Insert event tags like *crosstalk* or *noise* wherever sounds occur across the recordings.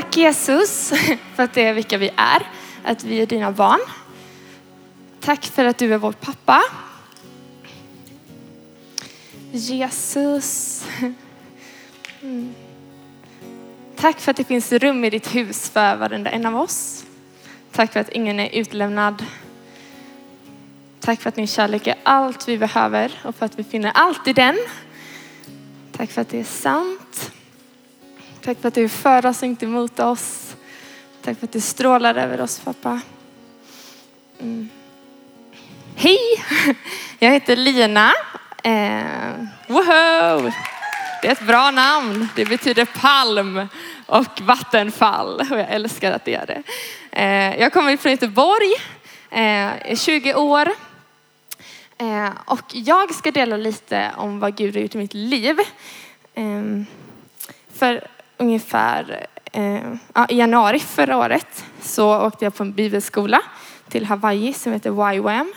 Tack Jesus *laughs* för att det är vilka vi är, att vi är dina barn. Tack för att du är vår pappa. Jesus. *laughs* Mm. Tack för att det finns rum i ditt hus för varenda en av oss. Tack för att ingen är utlämnad. Tack för att din kärlek är allt vi behöver och för att vi finner allt i den. Tack för att det är sant. Tack för att du är för oss och inte emot oss. Tack för att du strålar över oss pappa. Mm. Hej! *laughs* Jag heter Lina. Eh, woho! Det är ett bra namn. Det betyder palm och vattenfall och jag älskar att det gör det. Eh, jag kommer från Göteborg, eh, är 20 år eh, och jag ska dela lite om vad Gud har gjort i mitt liv. Eh, för ungefär eh, i januari förra året så åkte jag på en bibelskola till Hawaii som heter YWAM.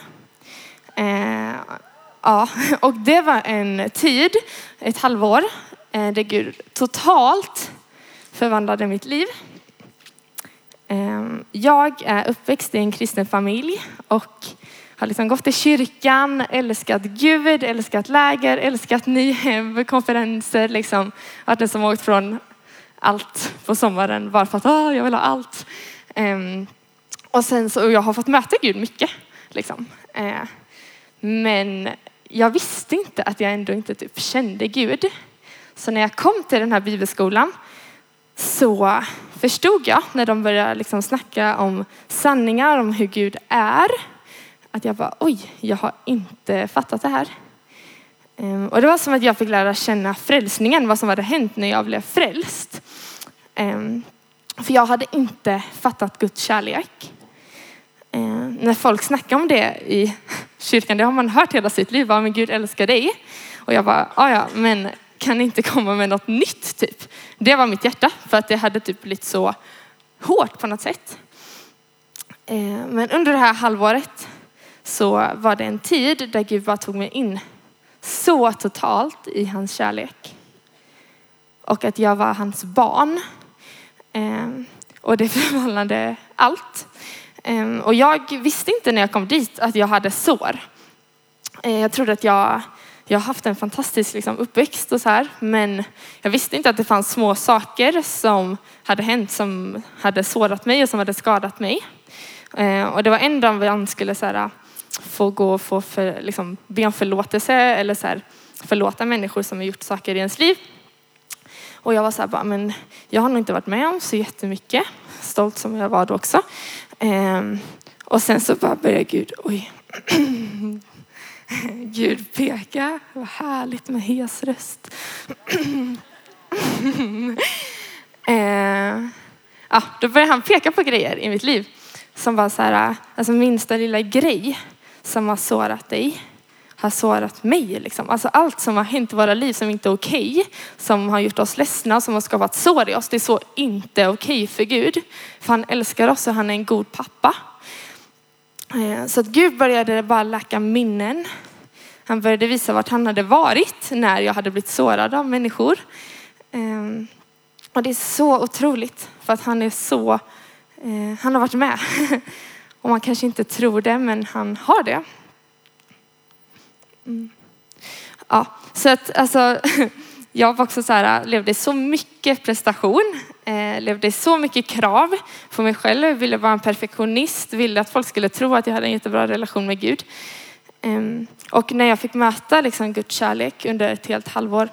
Eh, ja, *laughs* och det var en tid, ett halvår, eh, där Gud totalt förvandlade mitt liv. Eh, jag är uppväxt i en kristen familj och har liksom gått i kyrkan, älskat Gud, älskat läger, älskat nyhemkonferenser, liksom. Varit den som åkt från allt på sommaren bara för att ah, jag vill ha allt. Um, och sen så, jag har fått möta Gud mycket. Liksom. Uh, men jag visste inte att jag ändå inte typ kände Gud. Så när jag kom till den här bibelskolan så förstod jag när de började liksom snacka om sanningar om hur Gud är. Att jag bara, oj, jag har inte fattat det här. Ehm, och det var som att jag fick lära känna frälsningen, vad som hade hänt när jag blev frälst. Ehm, för jag hade inte fattat Guds kärlek. Ehm, när folk snackar om det i *laughs* kyrkan, det har man hört hela sitt liv, men Gud älskar dig. Och jag bara, ah, ja men kan inte komma med något nytt typ. Det var mitt hjärta, för att det hade typ blivit så hårt på något sätt. Men under det här halvåret så var det en tid där Gud bara tog mig in så totalt i hans kärlek. Och att jag var hans barn. Ehm, och det *laughs* förvandlade allt. Ehm, och jag visste inte när jag kom dit att jag hade sår. Eh, jag trodde att jag, jag har haft en fantastisk liksom, uppväxt och så här. Men jag visste inte att det fanns små saker som hade hänt som hade sårat mig och som hade skadat mig. Eh, och det var en dag vi skulle så här, få gå och få för, liksom, be om förlåtelse eller så här, förlåta människor som har gjort saker i ens liv. Och jag var så här, bara, men jag har nog inte varit med om så jättemycket, stolt som jag var då också. Ehm, och sen så bara började Gud, oj, *laughs* Gud peka, vad härligt med hes röst. *laughs* ehm, ja, då började han peka på grejer i mitt liv som var så här, alltså minsta lilla grej som har sårat dig har sårat mig. Liksom. Alltså allt som har hänt i våra liv som inte är okej, okay, som har gjort oss ledsna, som har skapat sår i oss, det är så inte okej okay för Gud. För han älskar oss och han är en god pappa. Eh, så att Gud började bara läka minnen. Han började visa vart han hade varit när jag hade blivit sårad av människor. Ehm, och det är så otroligt för att han är så, eh, han har varit med. *laughs* Och man kanske inte tror det, men han har det. Mm. Ja, så att alltså, *laughs* jag var också så här, levde i så mycket prestation, eh, levde i så mycket krav på mig själv, ville vara en perfektionist, ville att folk skulle tro att jag hade en jättebra relation med Gud. Eh, och när jag fick möta liksom, Guds kärlek under ett helt halvår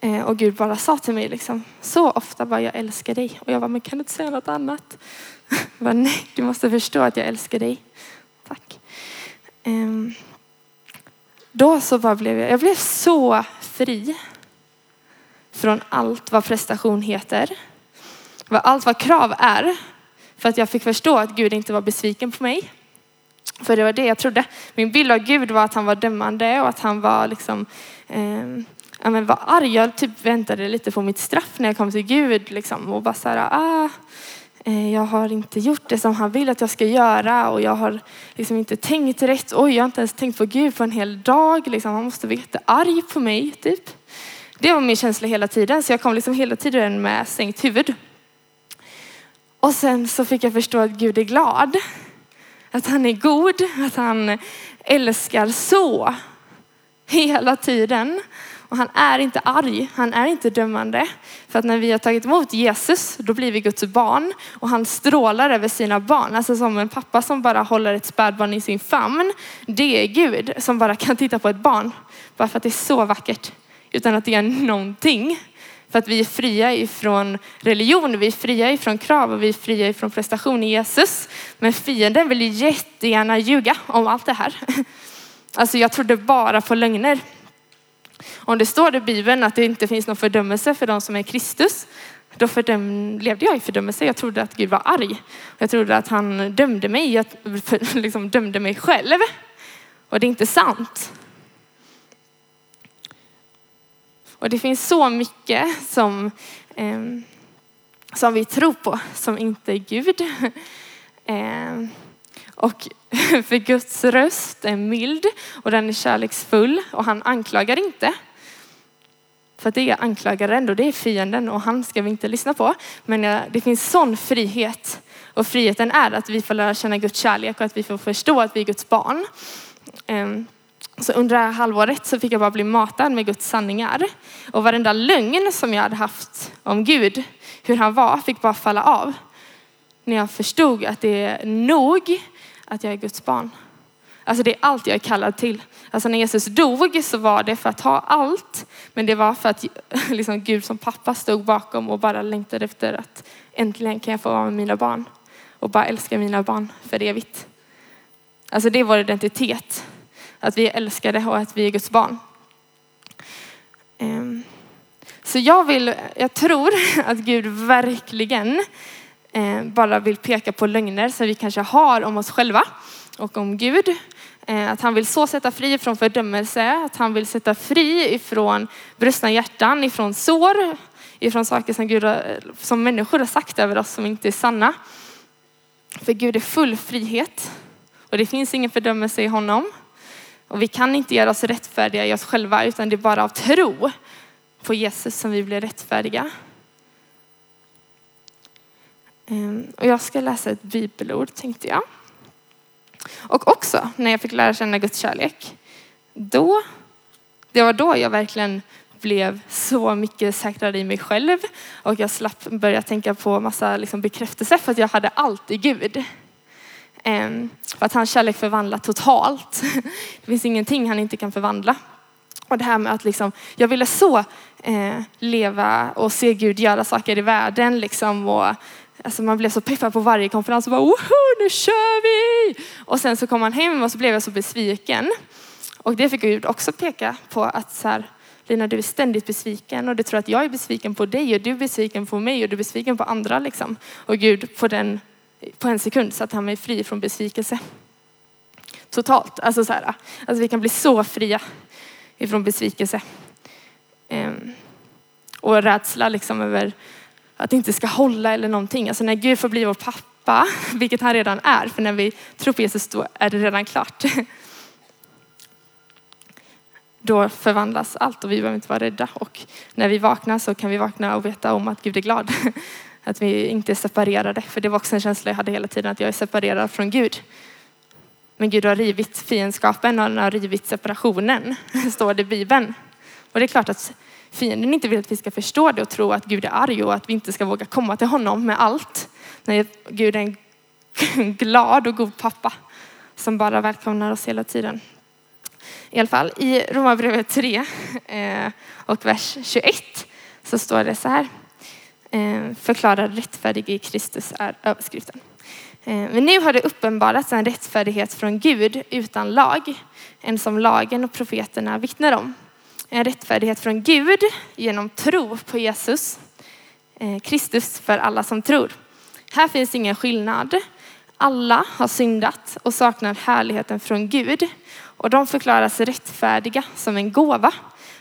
Eh, och Gud bara sa till mig liksom, så ofta bara jag älskar dig. Och jag var men kan du inte säga något annat? *laughs* bara, nej, du måste förstå att jag älskar dig. Tack. Ehm, då så bara blev jag, jag blev så fri från allt vad prestation heter. Allt vad krav är. För att jag fick förstå att Gud inte var besviken på mig. För det var det jag trodde. Min bild av Gud var att han var dömande och att han var liksom, eh, ja men var arg. Jag typ väntade lite på mitt straff när jag kom till Gud liksom och bara så här, ah, eh, jag har inte gjort det som han vill att jag ska göra och jag har liksom inte tänkt rätt. Oj, jag har inte ens tänkt på Gud på en hel dag. Liksom, han måste vara jättearg på mig, typ. Det var min känsla hela tiden, så jag kom liksom hela tiden med sänkt huvud. Och sen så fick jag förstå att Gud är glad. Att han är god, att han älskar så hela tiden. Och han är inte arg, han är inte dömande. För att när vi har tagit emot Jesus, då blir vi Guds barn. Och han strålar över sina barn. Alltså som en pappa som bara håller ett spädbarn i sin famn. Det är Gud som bara kan titta på ett barn. Bara för att det är så vackert. Utan att det är någonting. För att vi är fria ifrån religion, vi är fria ifrån krav och vi är fria ifrån prestation i Jesus. Men fienden vill jättegärna ljuga om allt det här. Alltså jag trodde bara på lögner. Om det står i Bibeln att det inte finns någon fördömelse för de som är Kristus, då fördöm, levde jag i fördömelse. Jag trodde att Gud var arg. Jag trodde att han dömde mig, jag *laughs* liksom dömde mig själv. Och det är inte sant. Och det finns så mycket som, eh, som vi tror på som inte är Gud. *laughs* Eh, och *laughs* för Guds röst är mild och den är kärleksfull och han anklagar inte. För det är anklagaren och det är fienden och han ska vi inte lyssna på. Men eh, det finns sån frihet. Och friheten är att vi får lära känna Guds kärlek och att vi får förstå att vi är Guds barn. Ehm, så under det här halvåret så fick jag bara bli matad med Guds sanningar. Och varenda lögn som jag hade haft om Gud, hur han var, fick bara falla av. När jag förstod att det är nog att jag är Guds barn. Alltså det är allt jag är kallad till. Alltså när Jesus dog så var det för att ha allt. Men det var för att *laughs* liksom Gud som pappa stod bakom och bara längtade efter att äntligen kan jag få vara med mina barn. Och bara älska mina barn för evigt. Alltså det är vår identitet. Att vi är älskade och att vi är Guds barn. Ehm, så jag vill, jag tror *laughs* att Gud verkligen Eh, bara vill peka på lögner som vi kanske har om oss själva och om Gud. Eh, att han vill så sätta fri från fördömelse, att han vill sätta fri ifrån brustna hjärtan, ifrån sår, ifrån saker som, Gud som människor har sagt över oss som inte är sanna. För Gud är full frihet och det finns ingen fördömelse i honom. Och vi kan inte göra oss rättfärdiga i oss själva utan det är bara av tro på Jesus som vi blir rättfärdiga. Ehm, och jag ska läsa ett bibelord tänkte jag. Och också när jag fick lära känna Guds kärlek, då, det var då jag verkligen blev så mycket säkrare i mig själv och jag slapp börja tänka på massa liksom bekräftelse för att jag hade allt i Gud. Ehm, för att hans kärlek förvandlar totalt. *laughs* Det finns ingenting han inte kan förvandla. Och det här med att liksom, jag ville så eh, leva och se Gud göra saker i världen liksom och Alltså man blev så peppad på varje konferens och bara woho, nu kör vi! Och sen så kom man hem och så blev jag så besviken. Och det fick Gud också peka på att så här, Lina du är ständigt besviken och du tror att jag är besviken på dig och du är besviken på mig och du är besviken på andra liksom. Och Gud på, den, på en sekund satte han mig fri från besvikelse. Totalt. Alltså, så här, alltså vi kan bli så fria ifrån besvikelse. Ehm. och rädsla liksom över att det inte ska hålla eller någonting. Alltså när Gud får bli vår pappa, *laughs* vilket han redan är, för när vi tror på Jesus då är det redan klart. *laughs* Då förvandlas allt och vi behöver inte vara rädda. Och när vi vaknar så kan vi vakna och veta om att Gud är glad. *laughs* Att vi inte är separerade. För det var också en känsla jag hade hela tiden, att jag är separerad från Gud. Men Gud har rivit fiendskapen och han har rivit separationen, står det i Bibeln. Och det är klart att fienden inte vill att vi ska förstå det och tro att Gud är arg och att vi inte ska våga komma till honom med allt. När Gud är en *laughs* glad och god pappa som bara välkomnar oss hela tiden. I alla fall i Romarbrevet 3 eh, och vers 21 så står det så här. Eh, Förklarad förklara rättfärdig i Kristus är överskriften. Eh, Men nu har det uppenbarats en rättfärdighet från Gud utan lag, en som lagen och profeterna vittnar om en rättfärdighet från Gud genom tro på Jesus, eh, Kristus för alla som tror. Här finns ingen skillnad. Alla har syndat och saknar härligheten från Gud och de förklaras rättfärdiga som en gåva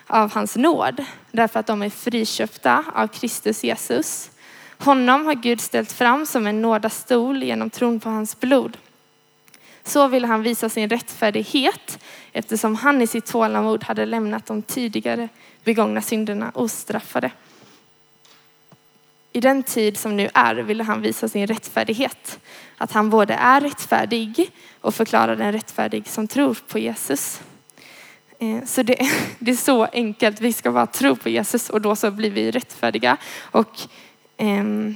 av hans nåd därför att de är friköpta av Kristus Jesus. Honom har Gud ställt fram som en nådastol genom tron på hans blod. Så ville han visa sin rättfärdighet eftersom han i sitt tålamod hade lämnat de tidigare begångna synderna ostraffade. i den tid som nu är ville han visa sin rättfärdighet. Att han både är rättfärdig och förklarar den rättfärdig som tror på Jesus. Eh, så det, *laughs* det, är så enkelt. Vi ska bara tro på Jesus och då så blir vi rättfärdiga. Och ehm,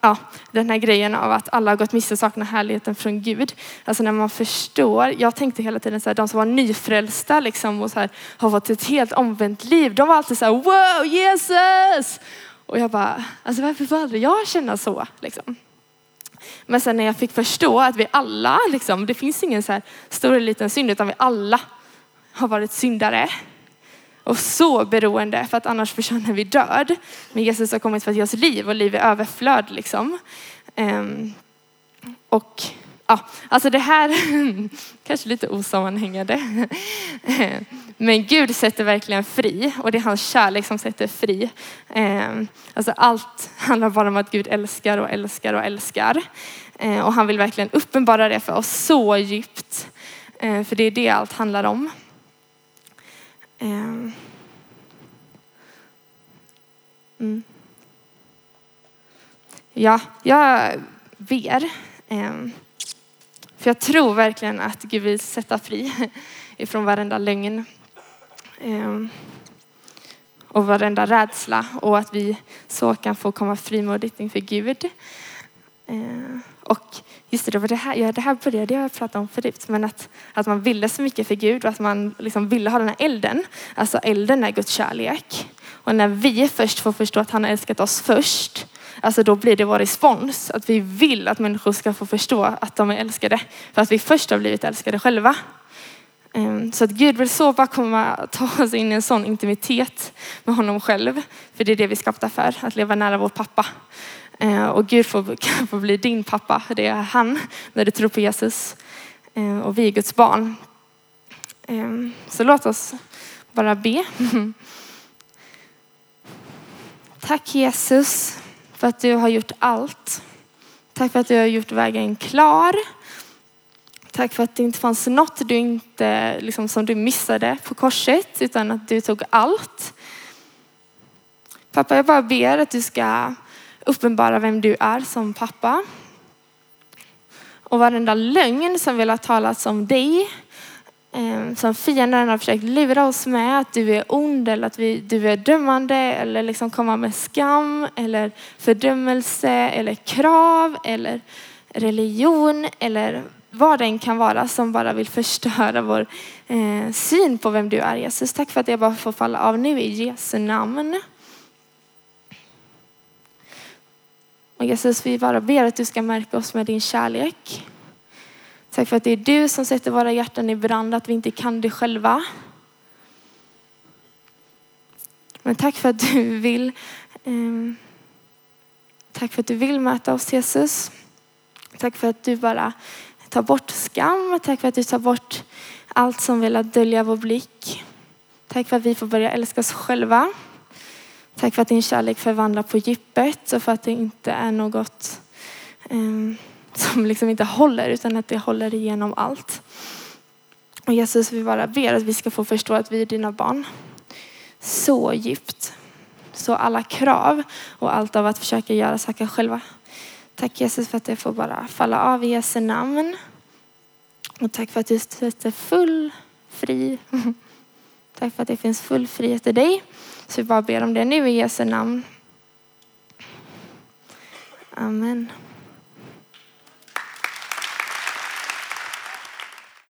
ja, den här grejen av att alla har gått miste och saknar härligheten från Gud. Alltså när man förstår, jag tänkte hela tiden så här, de som var nyfrälsta liksom och så här, har fått ett helt omvänt liv, de var alltid så här, wow Jesus! Och jag bara, alltså varför får aldrig jag känna så? Liksom. Men sen när jag fick förstå att vi alla, liksom, det finns ingen så här stor eller liten synd, utan vi alla har varit syndare och så beroende för att annars förtjänar vi död. Men Jesus har kommit för att ge oss liv och liv i överflöd liksom. Um, och ja, alltså det här, *laughs* kanske lite osammanhängande. *laughs* Men Gud sätter verkligen fri och det är hans kärlek som sätter fri. Ehm, alltså allt handlar bara om att Gud älskar och älskar och älskar. Ehm, och han vill verkligen uppenbara det för oss så djupt. Ehm, för det är det allt handlar om. Ehm. Mm. Ja, jag ber. Ehm, för jag tror verkligen att Gud vill sätta fri *laughs* ifrån varenda lögn. Um. och varenda rädsla och att vi så kan få komma frimodigt inför Gud. Eh, och just det, det, var det, här, ja, det här började jag prata om förut, men att, att man ville så mycket för Gud och att man liksom ville ha den här elden. Alltså elden är Guds kärlek. Och när vi först får förstå att han har älskat oss först, alltså då blir det vår respons. Att vi vill att människor ska få förstå att de är älskade. För att vi först har blivit älskade själva. Ehm, så att Gud vill så bara komma, ta oss in i en sån intimitet med honom själv. För det är det vi skapar för, att leva nära vår pappa. Eh, och Gud får, *laughs* kan få bli din pappa, det är han, när du tror på Jesus. Eh, och vi är Guds barn. Eh, så låt oss bara be. *laughs* Tack Jesus för att du har gjort allt. Tack för att du har gjort vägen klar. Tack för att det inte fanns något du inte, liksom, som du missade på korset, utan att du tog allt. Pappa, jag bara ber att du ska uppenbara vem du är som pappa. Och varenda lögn som vill ha talats om dig, eh, som fienden har försökt lura oss med, att du är ond eller att vi, du är dömande eller liksom komma med skam eller fördömelse eller krav eller religion eller vad den kan vara som bara vill förstöra vår eh, syn på vem du är Jesus. Tack för att jag bara får falla av nu i Jesu namn. Och Jesus, vi bara ber att du ska märka oss med din kärlek. Tack för att det är du som sätter våra hjärtan i brand, att vi inte kan det själva. Men tack för att du vill, ehm, tack för att du vill möta oss Jesus. Tack för att du bara tar bort skam. Tack för att du tar bort allt som vill dölja vår blick. Tack för att vi får börja älska oss själva. Tack för att din kärlek förvandlar på djupet och för att det inte är något eh, som liksom inte håller utan att det håller igenom allt. Och Jesus, vi bara ber att vi ska få förstå att vi är dina barn. Så djupt. Så alla krav och allt av att försöka göra saker själva Tack Jesus för att det får bara falla av i Jesu namn. Och tack för att du sätter full fri. *laughs* Tack för att det finns full frihet i dig. Så vi bara ber om det nu i Jesu namn. Amen.